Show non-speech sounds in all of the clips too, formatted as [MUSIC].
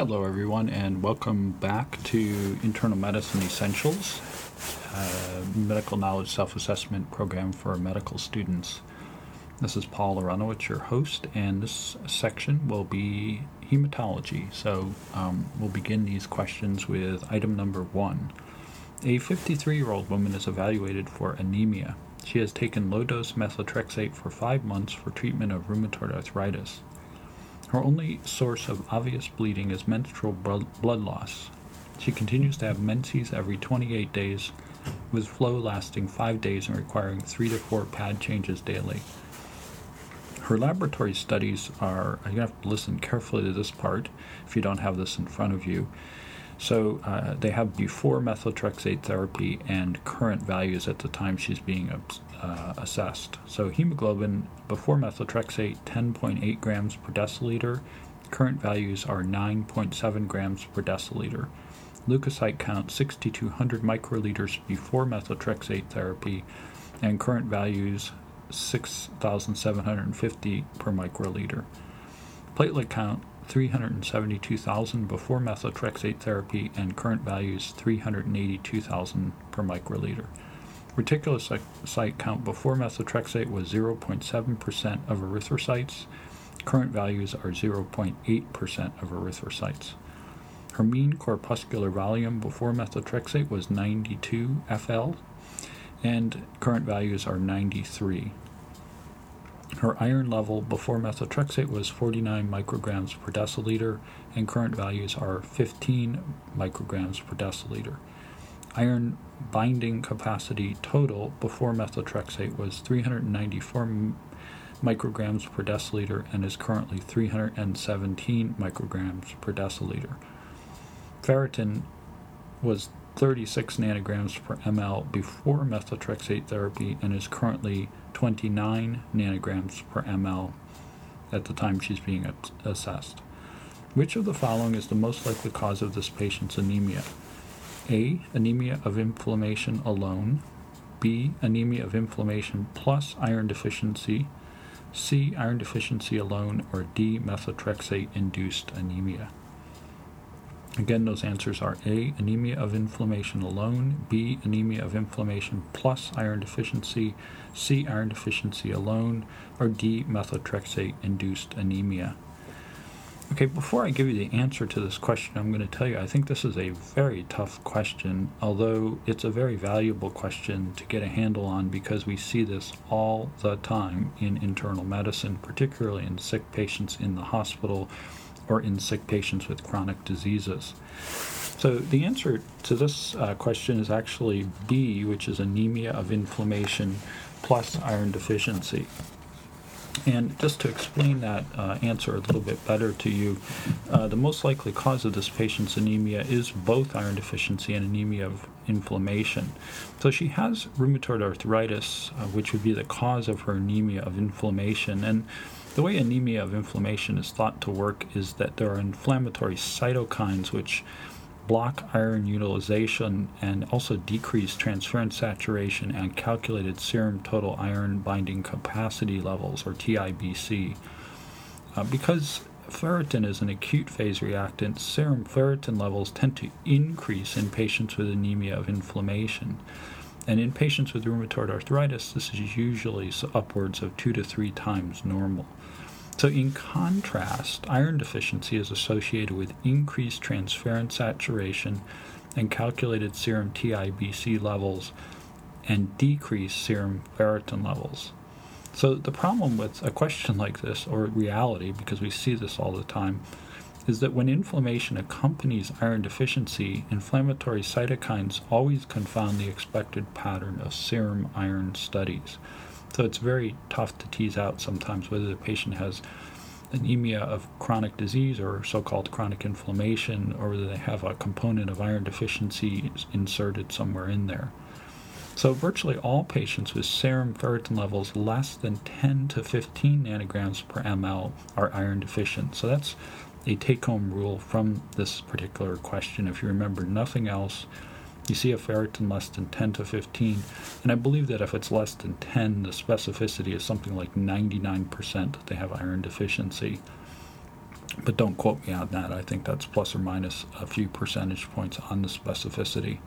Hello, everyone, and welcome back to Internal Medicine Essentials, uh, medical knowledge self assessment program for medical students. This is Paul Aronowitz, your host, and this section will be hematology. So um, we'll begin these questions with item number one. A 53 year old woman is evaluated for anemia. She has taken low dose methotrexate for five months for treatment of rheumatoid arthritis. Her only source of obvious bleeding is menstrual blood loss. She continues to have menses every 28 days, with flow lasting 5 days and requiring 3 to 4 pad changes daily. Her laboratory studies are, you have to listen carefully to this part if you don't have this in front of you. So uh, they have before methotrexate therapy and current values at the time she's being uh, assessed. So hemoglobin before methotrexate 10.8 grams per deciliter. Current values are 9.7 grams per deciliter. Leukocyte count 6,200 microliters before methotrexate therapy, and current values 6,750 per microliter. Platelet count 372,000 before methotrexate therapy, and current values 382,000 per microliter. Reticulocyte count before methotrexate was 0.7% of erythrocytes. Current values are 0.8% of erythrocytes. Her mean corpuscular volume before methotrexate was 92 FL, and current values are 93. Her iron level before methotrexate was 49 micrograms per deciliter, and current values are 15 micrograms per deciliter. Iron binding capacity total before methotrexate was 394 micrograms per deciliter and is currently 317 micrograms per deciliter. Ferritin was 36 nanograms per ml before methotrexate therapy and is currently 29 nanograms per ml at the time she's being assessed. Which of the following is the most likely cause of this patient's anemia? A. Anemia of inflammation alone. B. Anemia of inflammation plus iron deficiency. C. Iron deficiency alone. Or D. Methotrexate induced anemia. Again, those answers are A. Anemia of inflammation alone. B. Anemia of inflammation plus iron deficiency. C. Iron deficiency alone. Or D. Methotrexate induced anemia. Okay, before I give you the answer to this question, I'm going to tell you I think this is a very tough question, although it's a very valuable question to get a handle on because we see this all the time in internal medicine, particularly in sick patients in the hospital or in sick patients with chronic diseases. So, the answer to this uh, question is actually B, which is anemia of inflammation plus iron deficiency. And just to explain that uh, answer a little bit better to you, uh, the most likely cause of this patient's anemia is both iron deficiency and anemia of inflammation. So she has rheumatoid arthritis, uh, which would be the cause of her anemia of inflammation. And the way anemia of inflammation is thought to work is that there are inflammatory cytokines which block iron utilization and also decrease transferrin saturation and calculated serum total iron binding capacity levels, or TIBC. Uh, because ferritin is an acute phase reactant, serum ferritin levels tend to increase in patients with anemia of inflammation. And in patients with rheumatoid arthritis, this is usually upwards of two to three times normal. So, in contrast, iron deficiency is associated with increased transferrin saturation and calculated serum TIBC levels and decreased serum ferritin levels. So, the problem with a question like this, or reality, because we see this all the time, is that when inflammation accompanies iron deficiency, inflammatory cytokines always confound the expected pattern of serum iron studies. So it's very tough to tease out sometimes whether the patient has anemia of chronic disease or so called chronic inflammation, or whether they have a component of iron deficiency inserted somewhere in there. So, virtually all patients with serum ferritin levels less than 10 to 15 nanograms per ml are iron deficient. So, that's a take home rule from this particular question. If you remember nothing else, you see a ferritin less than 10 to 15, and I believe that if it's less than 10, the specificity is something like 99% that they have iron deficiency. but don't quote me on that. I think that's plus or minus a few percentage points on the specificity.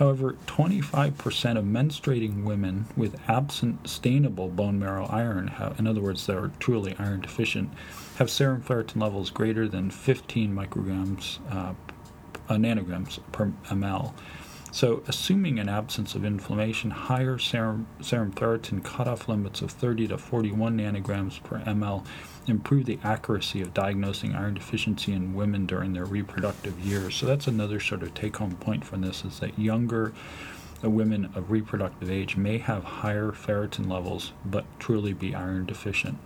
However, 25% of menstruating women with absent stainable bone marrow iron, have, in other words, that are truly iron deficient, have serum ferritin levels greater than 15 micrograms, uh, uh, nanograms per ml. So, assuming an absence of inflammation, higher serum, serum ferritin cutoff limits of 30 to 41 nanograms per ml improve the accuracy of diagnosing iron deficiency in women during their reproductive years. So, that's another sort of take home point from this is that younger women of reproductive age may have higher ferritin levels but truly be iron deficient.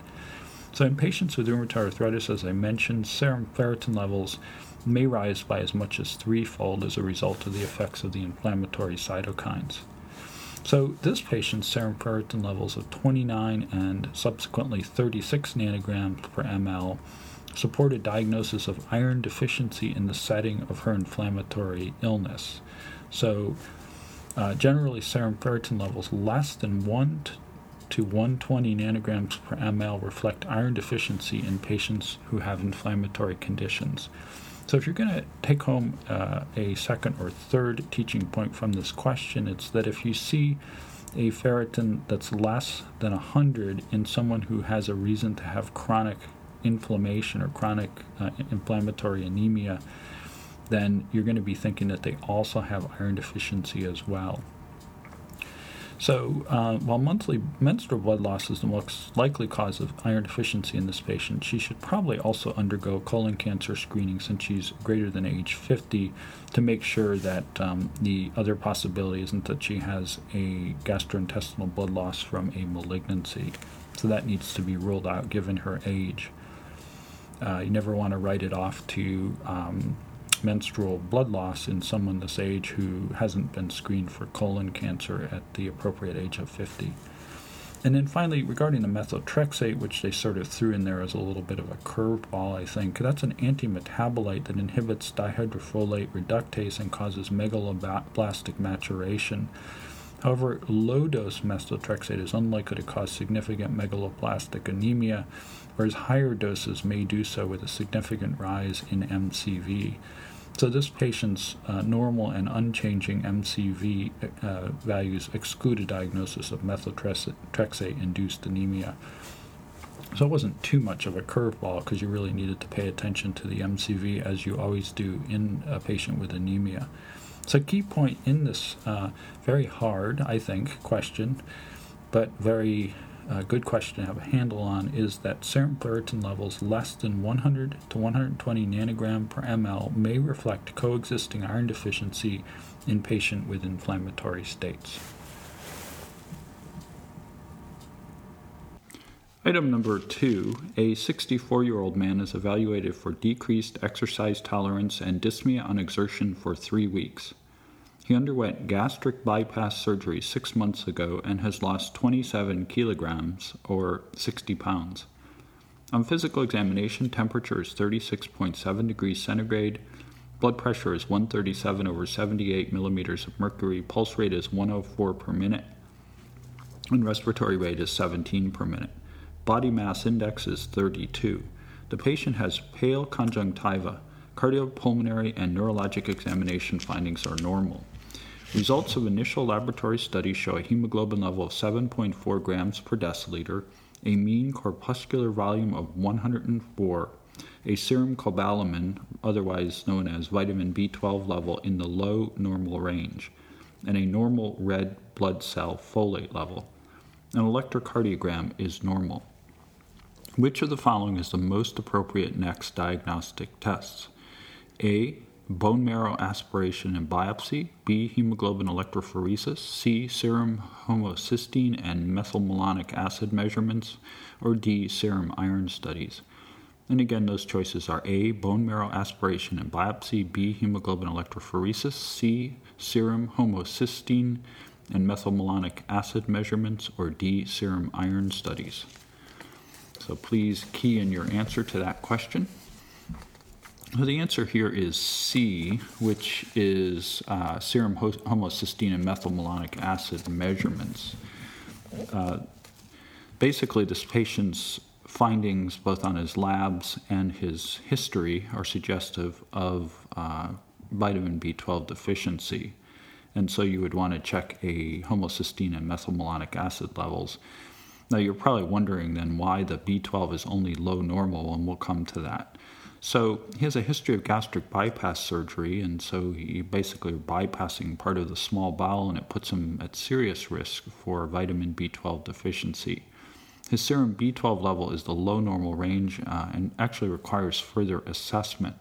So, in patients with rheumatoid arthritis, as I mentioned, serum ferritin levels may rise by as much as threefold as a result of the effects of the inflammatory cytokines. So, this patient's serum ferritin levels of 29 and subsequently 36 nanograms per ml supported diagnosis of iron deficiency in the setting of her inflammatory illness. So, uh, generally, serum ferritin levels less than 1 to 120 nanograms per ml reflect iron deficiency in patients who have inflammatory conditions. So, if you're going to take home uh, a second or third teaching point from this question, it's that if you see a ferritin that's less than 100 in someone who has a reason to have chronic inflammation or chronic uh, inflammatory anemia, then you're going to be thinking that they also have iron deficiency as well. So, uh, while monthly menstrual blood loss is the most likely cause of iron deficiency in this patient, she should probably also undergo colon cancer screening since she's greater than age 50 to make sure that um, the other possibility isn't that she has a gastrointestinal blood loss from a malignancy. So, that needs to be ruled out given her age. Uh, you never want to write it off to um, menstrual blood loss in someone this age who hasn't been screened for colon cancer at the appropriate age of 50. And then finally, regarding the methotrexate, which they sort of threw in there as a little bit of a curveball, I think, that's an antimetabolite that inhibits dihydrofolate reductase and causes megaloblastic maturation. However, low dose methotrexate is unlikely to cause significant megaloblastic anemia, whereas higher doses may do so with a significant rise in MCV. So this patient's uh, normal and unchanging MCV uh, values exclude a diagnosis of methotrexate-induced anemia. So it wasn't too much of a curveball because you really needed to pay attention to the MCV as you always do in a patient with anemia. So key point in this uh, very hard, I think, question, but very a good question to have a handle on is that serum ferritin levels less than 100 to 120 nanogram per ml may reflect coexisting iron deficiency in patient with inflammatory states. Item number two A 64 year old man is evaluated for decreased exercise tolerance and dyspnea on exertion for three weeks. He underwent gastric bypass surgery six months ago and has lost 27 kilograms, or 60 pounds. On physical examination, temperature is 36.7 degrees centigrade, blood pressure is 137 over 78 millimeters of mercury, pulse rate is 104 per minute, and respiratory rate is 17 per minute. Body mass index is 32. The patient has pale conjunctiva. Cardiopulmonary and neurologic examination findings are normal. Results of initial laboratory studies show a hemoglobin level of 7.4 grams per deciliter, a mean corpuscular volume of 104, a serum cobalamin, otherwise known as vitamin B12 level, in the low normal range, and a normal red blood cell folate level. An electrocardiogram is normal. Which of the following is the most appropriate next diagnostic tests? A bone marrow aspiration and biopsy, B, hemoglobin electrophoresis, C, serum homocysteine and methylmalonic acid measurements, or D, serum iron studies. And again, those choices are A, bone marrow aspiration and biopsy, B, hemoglobin electrophoresis, C, serum homocysteine and methylmalonic acid measurements, or D, serum iron studies. So please key in your answer to that question. Well, the answer here is C, which is uh, serum homocysteine and methylmalonic acid measurements. Uh, basically, this patient's findings both on his labs and his history are suggestive of uh, vitamin B12 deficiency. And so you would want to check a homocysteine and methylmalonic acid levels. Now you're probably wondering then why the B12 is only low normal, and we'll come to that. So he has a history of gastric bypass surgery, and so he basically bypassing part of the small bowel, and it puts him at serious risk for vitamin B12 deficiency. His serum B12 level is the low normal range uh, and actually requires further assessment.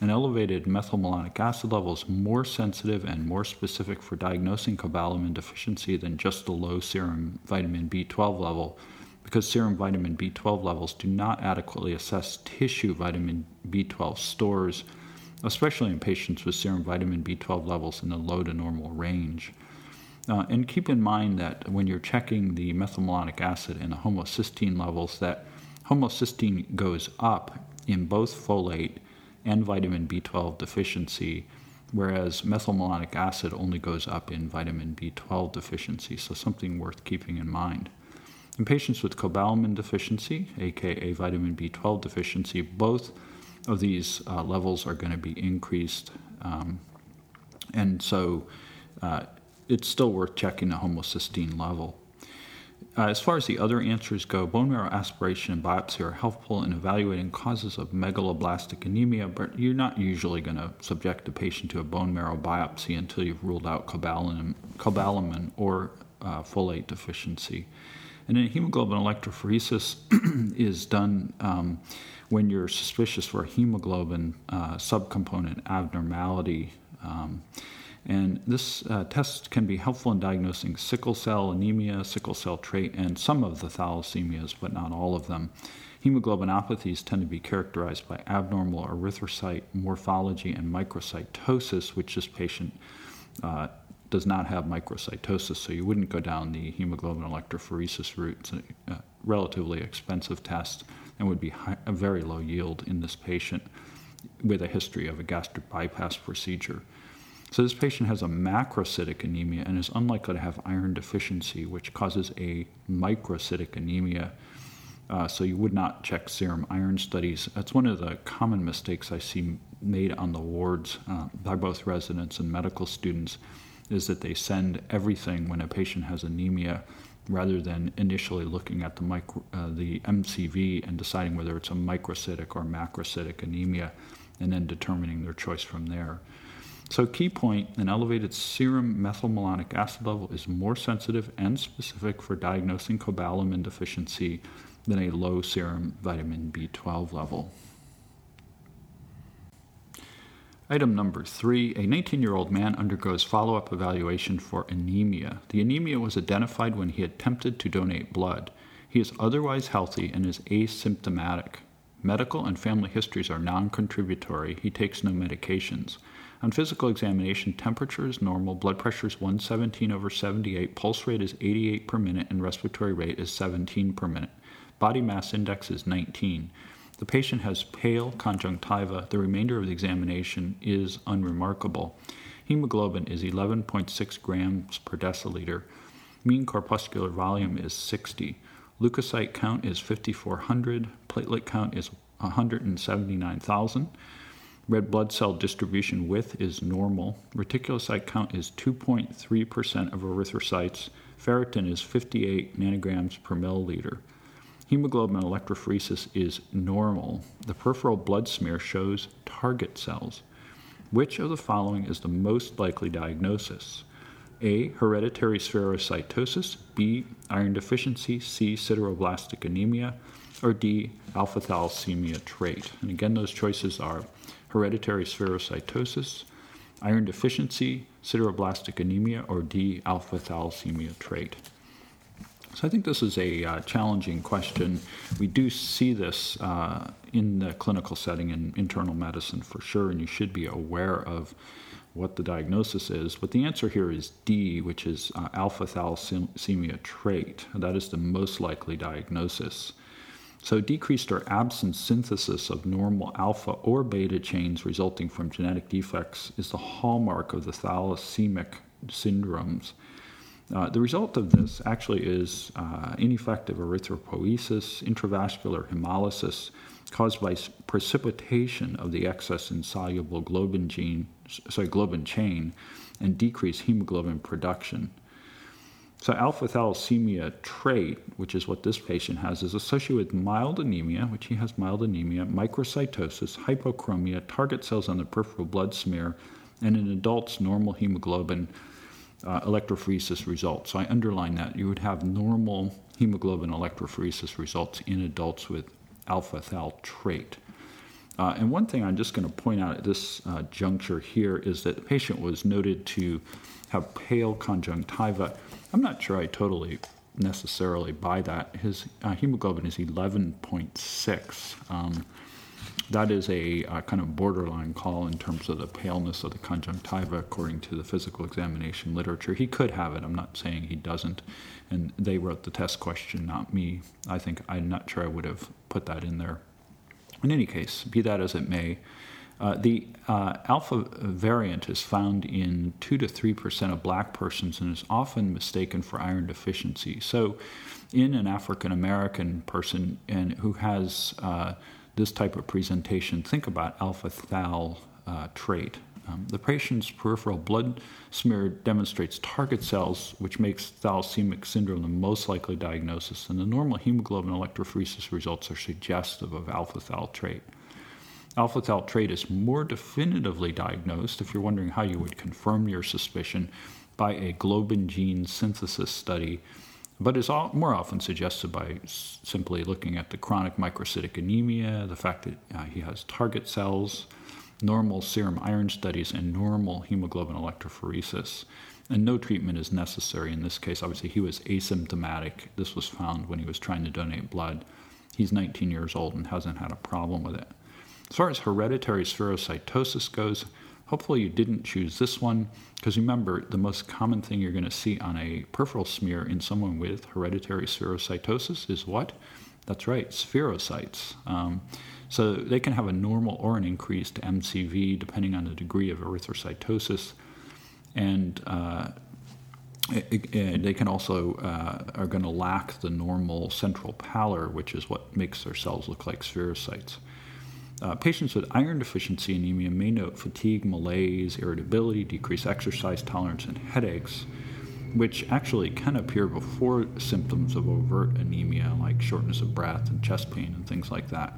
An elevated methylmalonic acid level is more sensitive and more specific for diagnosing cobalamin deficiency than just the low serum vitamin B12 level, because serum vitamin B12 levels do not adequately assess tissue vitamin B12 stores, especially in patients with serum vitamin B12 levels in the low to normal range. Uh, and keep in mind that when you're checking the methylmalonic acid and the homocysteine levels, that homocysteine goes up in both folate and vitamin B12 deficiency, whereas methylmalonic acid only goes up in vitamin B12 deficiency, so something worth keeping in mind. In patients with cobalamin deficiency, aka vitamin B12 deficiency, both of these uh, levels are going to be increased. Um, and so uh, it's still worth checking the homocysteine level. Uh, as far as the other answers go, bone marrow aspiration and biopsy are helpful in evaluating causes of megaloblastic anemia, but you're not usually going to subject a patient to a bone marrow biopsy until you've ruled out cobalamin, cobalamin or uh, folate deficiency. And then hemoglobin electrophoresis [CLEARS THROAT] is done um, when you're suspicious for a hemoglobin uh, subcomponent abnormality. Um, and this uh, test can be helpful in diagnosing sickle cell anemia, sickle cell trait, and some of the thalassemias, but not all of them. Hemoglobinopathies tend to be characterized by abnormal erythrocyte morphology and microcytosis, which this patient uh, does not have microcytosis, so you wouldn't go down the hemoglobin electrophoresis route. It's a, a relatively expensive test and would be high, a very low yield in this patient with a history of a gastric bypass procedure. So this patient has a macrocytic anemia and is unlikely to have iron deficiency, which causes a microcytic anemia. Uh, so you would not check serum iron studies. That's one of the common mistakes I see made on the wards uh, by both residents and medical students is that they send everything when a patient has anemia rather than initially looking at the, micro, uh, the MCV and deciding whether it's a microcytic or macrocytic anemia and then determining their choice from there. So, key point an elevated serum methylmalonic acid level is more sensitive and specific for diagnosing cobalamin deficiency than a low serum vitamin B12 level. Item number three a 19 year old man undergoes follow up evaluation for anemia. The anemia was identified when he attempted to donate blood. He is otherwise healthy and is asymptomatic. Medical and family histories are non contributory. He takes no medications. On physical examination, temperature is normal, blood pressure is 117 over 78, pulse rate is 88 per minute, and respiratory rate is 17 per minute. Body mass index is 19. The patient has pale conjunctiva. The remainder of the examination is unremarkable. Hemoglobin is 11.6 grams per deciliter. Mean corpuscular volume is 60. Leukocyte count is 5,400. Platelet count is 179,000. Red blood cell distribution width is normal. Reticulocyte count is 2.3% of erythrocytes. Ferritin is 58 nanograms per milliliter. Hemoglobin electrophoresis is normal. The peripheral blood smear shows target cells. Which of the following is the most likely diagnosis? A. Hereditary spherocytosis. B. Iron deficiency. C. Sideroblastic anemia. Or D. Alpha thalassemia trait. And again, those choices are hereditary spherocytosis, iron deficiency, sideroblastic anemia, or D alpha thalassemia trait. So I think this is a uh, challenging question. We do see this uh, in the clinical setting in internal medicine for sure, and you should be aware of what the diagnosis is. But the answer here is D, which is uh, alpha thalassemia trait. That is the most likely diagnosis. So, decreased or absent synthesis of normal alpha or beta chains resulting from genetic defects is the hallmark of the thalassemic syndromes. Uh, the result of this actually is uh, ineffective erythropoiesis, intravascular hemolysis caused by precipitation of the excess insoluble globin gene, sorry, globin chain, and decreased hemoglobin production. So, alpha thalassemia trait, which is what this patient has, is associated with mild anemia, which he has mild anemia, microcytosis, hypochromia, target cells on the peripheral blood smear, and in adults, normal hemoglobin uh, electrophoresis results. So I underline that. You would have normal hemoglobin electrophoresis results in adults with alpha thal trait. Uh, and one thing I'm just going to point out at this uh, juncture here is that the patient was noted to have pale conjunctiva. I'm not sure I totally necessarily buy that. His uh, hemoglobin is 11.6. Um, that is a uh, kind of borderline call in terms of the paleness of the conjunctiva according to the physical examination literature. He could have it. I'm not saying he doesn't. And they wrote the test question, not me. I think I'm not sure I would have put that in there. In any case, be that as it may, uh, the uh, alpha variant is found in 2 to 3% of black persons and is often mistaken for iron deficiency. So, in an African American person and who has uh, this type of presentation, think about alpha thal uh, trait. Um, the patient's peripheral blood smear demonstrates target cells, which makes thalassaemic syndrome the most likely diagnosis, and the normal hemoglobin electrophoresis results are suggestive of alpha thal trait. Alpha thal trait is more definitively diagnosed, if you're wondering how you would confirm your suspicion, by a globin gene synthesis study but is more often suggested by simply looking at the chronic microcytic anemia, the fact that uh, he has target cells, normal serum iron studies, and normal hemoglobin electrophoresis. And no treatment is necessary in this case. Obviously, he was asymptomatic. This was found when he was trying to donate blood. He's 19 years old and hasn't had a problem with it. As far as hereditary spherocytosis goes, Hopefully, you didn't choose this one because remember, the most common thing you're going to see on a peripheral smear in someone with hereditary spherocytosis is what? That's right, spherocytes. Um, so they can have a normal or an increased MCV depending on the degree of erythrocytosis. And uh, they can also uh, are going to lack the normal central pallor, which is what makes their cells look like spherocytes. Uh, patients with iron deficiency anemia may note fatigue, malaise, irritability, decreased exercise tolerance, and headaches, which actually can appear before symptoms of overt anemia like shortness of breath and chest pain and things like that.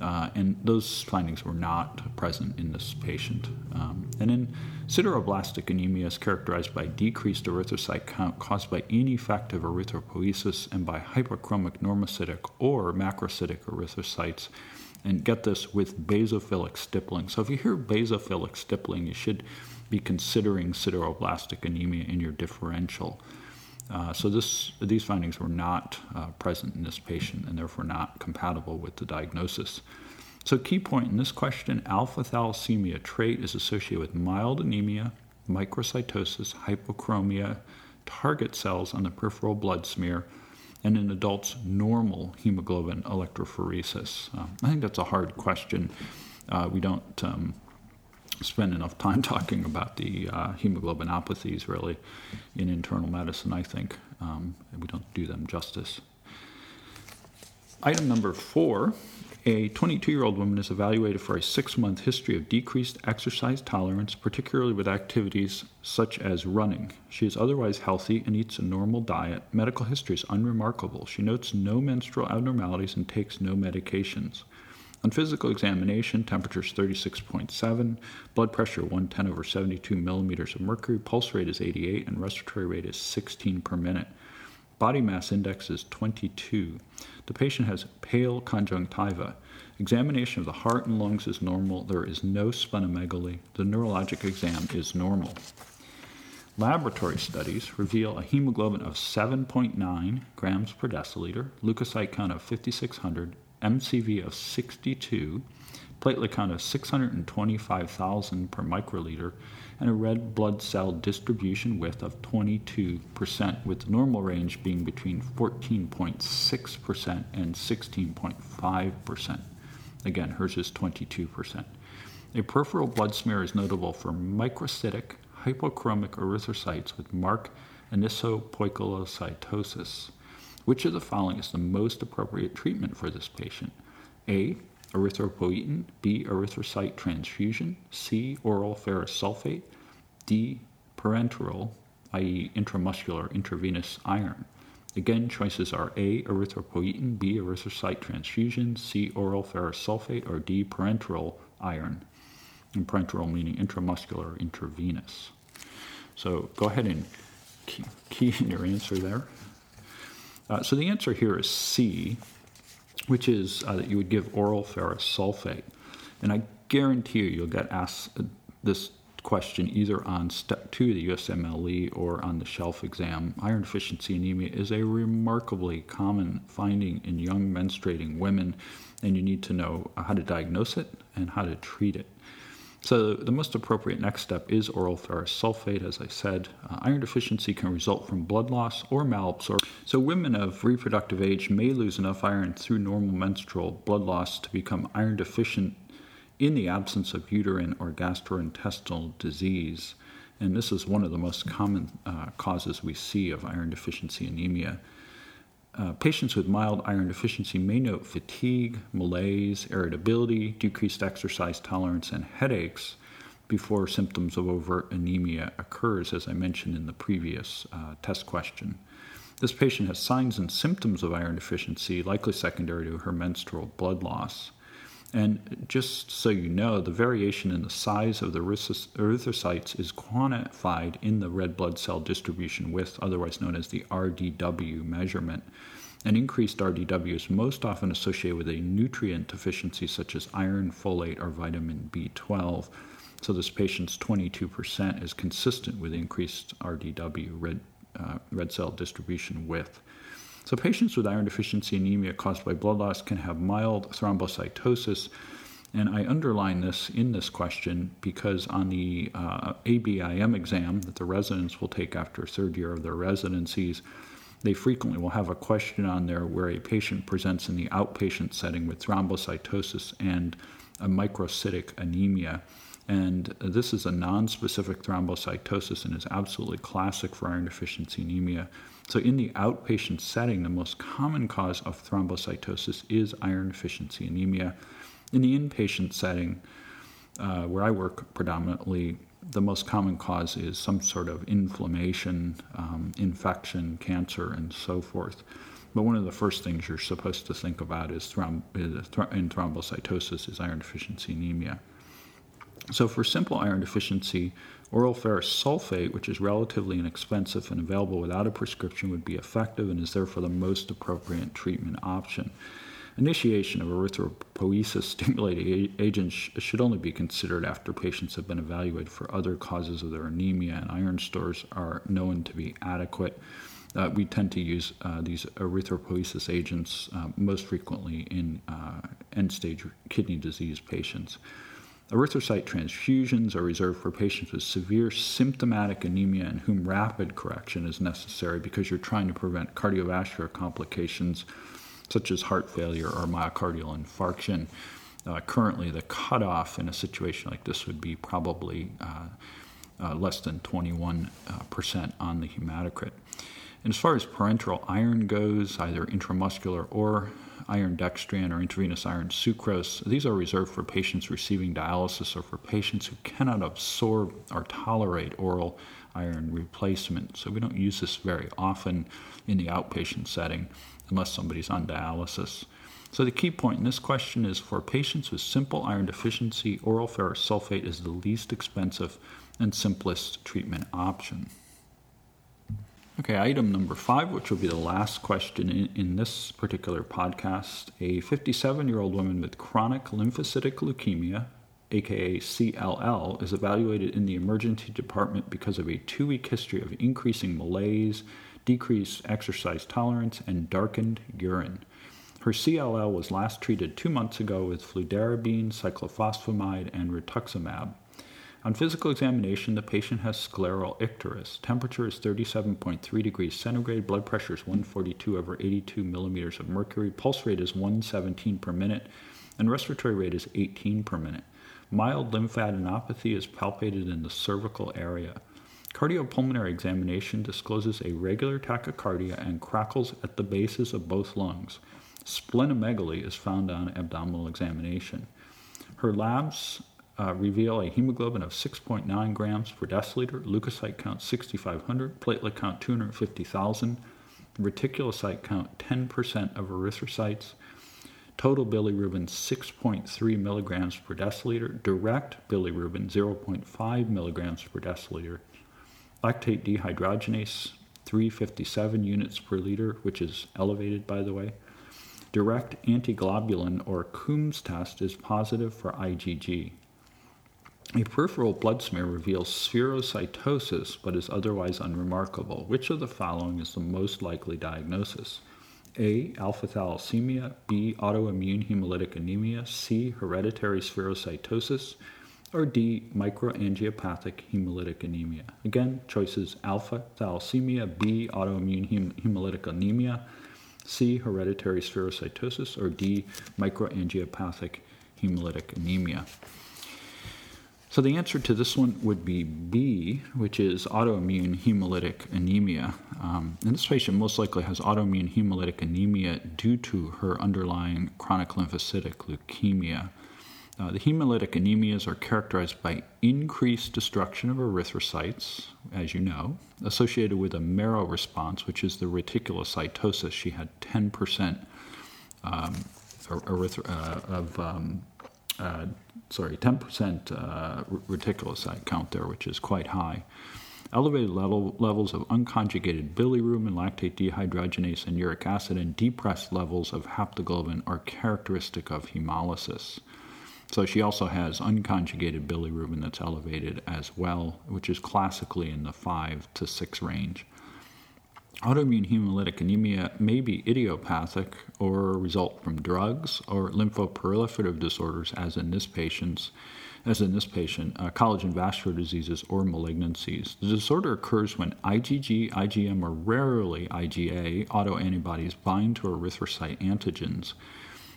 Uh, and those findings were not present in this patient. Um, and then sideroblastic anemia is characterized by decreased erythrocyte count caused by ineffective erythropoiesis and by hyperchromic normocytic or macrocytic erythrocytes and get this with basophilic stippling. So if you hear basophilic stippling, you should be considering sideroblastic anemia in your differential. Uh, so this, these findings were not uh, present in this patient and therefore not compatible with the diagnosis. So key point in this question, alpha thalassemia trait is associated with mild anemia, microcytosis, hypochromia, target cells on the peripheral blood smear, and in adults, normal hemoglobin electrophoresis? Uh, I think that's a hard question. Uh, we don't um, spend enough time [LAUGHS] talking about the uh, hemoglobinopathies really in internal medicine, I think. Um, we don't do them justice. Item number four a 22 year old woman is evaluated for a six month history of decreased exercise tolerance, particularly with activities such as running. She is otherwise healthy and eats a normal diet. Medical history is unremarkable. She notes no menstrual abnormalities and takes no medications. On physical examination, temperature is 36.7, blood pressure 110 over 72 millimeters of mercury, pulse rate is 88, and respiratory rate is 16 per minute. Body mass index is 22. The patient has pale conjunctiva. Examination of the heart and lungs is normal. There is no splenomegaly. The neurologic exam is normal. Laboratory studies reveal a hemoglobin of 7.9 grams per deciliter, leukocyte count of 5,600, MCV of 62, platelet count of 625,000 per microliter, and a red blood cell distribution width of 22%, with the normal range being between 14.6% and 16.5%. Again, hers is 22%. A peripheral blood smear is notable for microcytic hypochromic erythrocytes with marked anisopoikilocytosis. Which of the following is the most appropriate treatment for this patient? A. Erythropoietin. B. Erythrocyte transfusion. C. Oral ferrous sulfate. D. Parenteral, i.e., intramuscular intravenous iron. Again, choices are A. Erythropoietin, B. Erythrocyte transfusion, C. Oral ferrous sulfate, or D. Parenteral iron. And parenteral meaning intramuscular intravenous. So go ahead and key, key in your answer there. Uh, so the answer here is C, which is uh, that you would give oral ferrous sulfate. And I guarantee you, you'll get asked this question either on step two of the USMLE or on the shelf exam. Iron deficiency anemia is a remarkably common finding in young menstruating women, and you need to know how to diagnose it and how to treat it. So, the most appropriate next step is oral ferrous sulfate. As I said, uh, iron deficiency can result from blood loss or malabsorption. So, women of reproductive age may lose enough iron through normal menstrual blood loss to become iron deficient in the absence of uterine or gastrointestinal disease. And this is one of the most common uh, causes we see of iron deficiency anemia. Uh, patients with mild iron deficiency may note fatigue, malaise, irritability, decreased exercise tolerance, and headaches before symptoms of overt anemia occurs, as I mentioned in the previous uh, test question. This patient has signs and symptoms of iron deficiency, likely secondary to her menstrual blood loss. And just so you know, the variation in the size of the erythrocytes is quantified in the red blood cell distribution width, otherwise known as the RDW measurement. An increased RDW is most often associated with a nutrient deficiency such as iron, folate, or vitamin B12. So this patient's 22% is consistent with increased RDW, red, uh, red cell distribution width. So, patients with iron deficiency anemia caused by blood loss can have mild thrombocytosis. And I underline this in this question because on the uh, ABIM exam that the residents will take after third year of their residencies, they frequently will have a question on there where a patient presents in the outpatient setting with thrombocytosis and a microcytic anemia. And this is a non-specific thrombocytosis and is absolutely classic for iron deficiency anemia. So, in the outpatient setting, the most common cause of thrombocytosis is iron deficiency anemia. In the inpatient setting, uh, where I work predominantly, the most common cause is some sort of inflammation, um, infection, cancer, and so forth. But one of the first things you're supposed to think about is, throm- is th- in thrombocytosis is iron deficiency anemia. So, for simple iron deficiency, oral ferrous sulfate, which is relatively inexpensive and available without a prescription, would be effective and is therefore the most appropriate treatment option. Initiation of erythropoiesis stimulating agents should only be considered after patients have been evaluated for other causes of their anemia and iron stores are known to be adequate. Uh, we tend to use uh, these erythropoiesis agents uh, most frequently in uh, end stage kidney disease patients. Erythrocyte transfusions are reserved for patients with severe symptomatic anemia in whom rapid correction is necessary because you're trying to prevent cardiovascular complications such as heart failure or myocardial infarction. Uh, currently, the cutoff in a situation like this would be probably uh, uh, less than 21% uh, on the hematocrit. And as far as parenteral iron goes, either intramuscular or iron dextran or intravenous iron sucrose. These are reserved for patients receiving dialysis or for patients who cannot absorb or tolerate oral iron replacement. So we don't use this very often in the outpatient setting unless somebody's on dialysis. So the key point in this question is for patients with simple iron deficiency, oral ferrous sulfate is the least expensive and simplest treatment option. Okay, item number five, which will be the last question in, in this particular podcast. A 57 year old woman with chronic lymphocytic leukemia, aka CLL, is evaluated in the emergency department because of a two week history of increasing malaise, decreased exercise tolerance, and darkened urine. Her CLL was last treated two months ago with fludarabine, cyclophosphamide, and rituximab. On physical examination, the patient has scleral icterus. Temperature is 37.3 degrees centigrade. Blood pressure is 142 over 82 millimeters of mercury. Pulse rate is 117 per minute. And respiratory rate is 18 per minute. Mild lymphadenopathy is palpated in the cervical area. Cardiopulmonary examination discloses a regular tachycardia and crackles at the bases of both lungs. Splenomegaly is found on abdominal examination. Her labs uh, reveal a hemoglobin of 6.9 grams per deciliter, leukocyte count 6,500, platelet count 250,000, reticulocyte count 10% of erythrocytes, total bilirubin 6.3 milligrams per deciliter, direct bilirubin 0.5 milligrams per deciliter, lactate dehydrogenase 357 units per liter, which is elevated by the way. Direct antiglobulin or Coombs test is positive for IgG. A peripheral blood smear reveals spherocytosis but is otherwise unremarkable. Which of the following is the most likely diagnosis? A. Alpha thalassemia, B. Autoimmune hemolytic anemia, C. Hereditary spherocytosis, or D. Microangiopathic hemolytic anemia. Again, choices alpha thalassemia, B. Autoimmune hem- hemolytic anemia, C. Hereditary spherocytosis, or D. Microangiopathic hemolytic anemia. So the answer to this one would be B, which is autoimmune hemolytic anemia. Um, and this patient most likely has autoimmune hemolytic anemia due to her underlying chronic lymphocytic leukemia. Uh, the hemolytic anemias are characterized by increased destruction of erythrocytes, as you know, associated with a marrow response, which is the reticulocytosis. She had 10% um, erythro- uh, of um, uh, sorry, 10% uh, reticulocyte count there, which is quite high. Elevated level, levels of unconjugated bilirubin, lactate dehydrogenase, and uric acid, and depressed levels of haptoglobin are characteristic of hemolysis. So she also has unconjugated bilirubin that's elevated as well, which is classically in the 5 to 6 range. Autoimmune hemolytic anemia may be idiopathic or result from drugs or lymphoproliferative disorders, as in this patient's, as in this patient, uh, collagen vascular diseases or malignancies. The disorder occurs when IgG, IgM, or rarely IgA autoantibodies bind to erythrocyte antigens.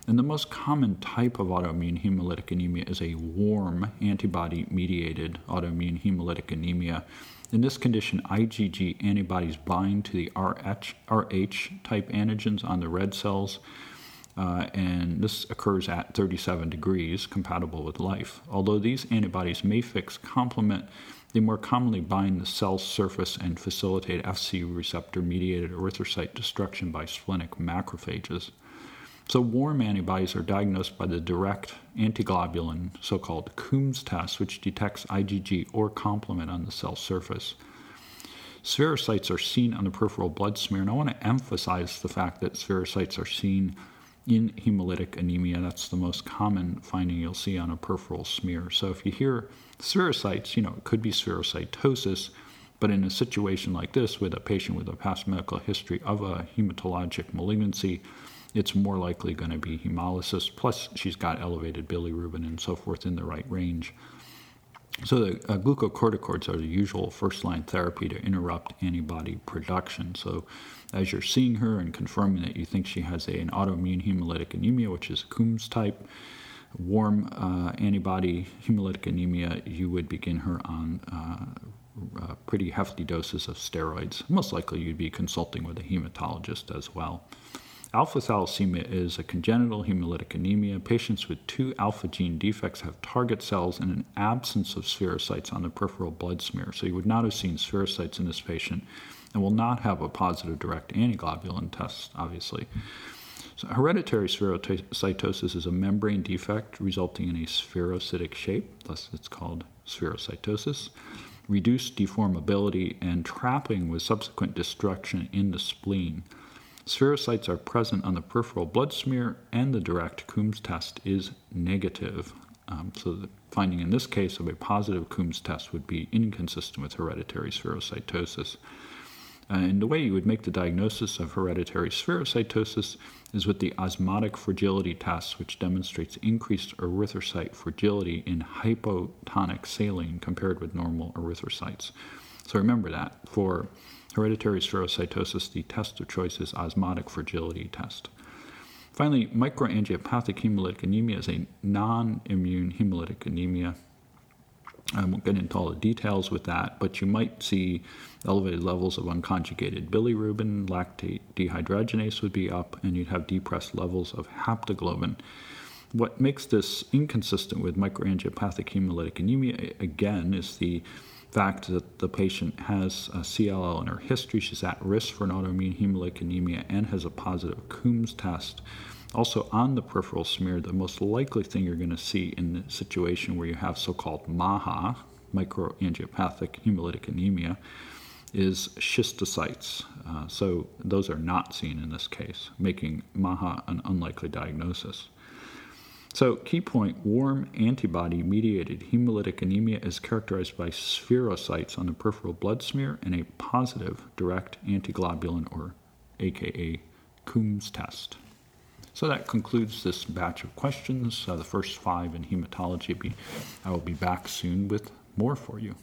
And the most common type of autoimmune hemolytic anemia is a warm antibody mediated autoimmune hemolytic anemia in this condition, IgG antibodies bind to the RH, RH type antigens on the red cells, uh, and this occurs at 37 degrees, compatible with life. Although these antibodies may fix complement, they more commonly bind the cell surface and facilitate Fc receptor mediated erythrocyte destruction by splenic macrophages. So, warm antibodies are diagnosed by the direct antiglobulin, so called Coombs test, which detects IgG or complement on the cell surface. Spherocytes are seen on the peripheral blood smear, and I want to emphasize the fact that spherocytes are seen in hemolytic anemia. That's the most common finding you'll see on a peripheral smear. So, if you hear spherocytes, you know, it could be spherocytosis, but in a situation like this, with a patient with a past medical history of a hematologic malignancy, it's more likely going to be hemolysis. Plus, she's got elevated bilirubin and so forth in the right range. So, the uh, glucocorticoids are the usual first line therapy to interrupt antibody production. So, as you're seeing her and confirming that you think she has a, an autoimmune hemolytic anemia, which is Coombs type, warm uh, antibody hemolytic anemia, you would begin her on uh, uh, pretty hefty doses of steroids. Most likely, you'd be consulting with a hematologist as well. Alpha thalassemia is a congenital hemolytic anemia. Patients with two alpha gene defects have target cells and an absence of spherocytes on the peripheral blood smear. So you would not have seen spherocytes in this patient and will not have a positive direct antiglobulin test, obviously. So hereditary spherocytosis is a membrane defect resulting in a spherocytic shape, thus it's called spherocytosis, reduced deformability, and trapping with subsequent destruction in the spleen. Spherocytes are present on the peripheral blood smear, and the direct Coombs test is negative. Um, so, the finding in this case of a positive Coombs test would be inconsistent with hereditary spherocytosis. And the way you would make the diagnosis of hereditary spherocytosis is with the osmotic fragility test, which demonstrates increased erythrocyte fragility in hypotonic saline compared with normal erythrocytes. So remember that for Hereditary spherocytosis, the test of choice is osmotic fragility test. Finally, microangiopathic hemolytic anemia is a non immune hemolytic anemia. I won't get into all the details with that, but you might see elevated levels of unconjugated bilirubin, lactate dehydrogenase would be up, and you'd have depressed levels of haptoglobin. What makes this inconsistent with microangiopathic hemolytic anemia, again, is the fact that the patient has CLL in her history. She's at risk for an autoimmune hemolytic anemia and has a positive Coombs test. Also, on the peripheral smear, the most likely thing you're going to see in the situation where you have so called MAHA, microangiopathic hemolytic anemia, is schistocytes. Uh, so, those are not seen in this case, making MAHA an unlikely diagnosis. So, key point warm antibody mediated hemolytic anemia is characterized by spherocytes on the peripheral blood smear and a positive direct antiglobulin or AKA Coombs test. So that concludes this batch of questions, uh, the first five in hematology. I will be back soon with more for you.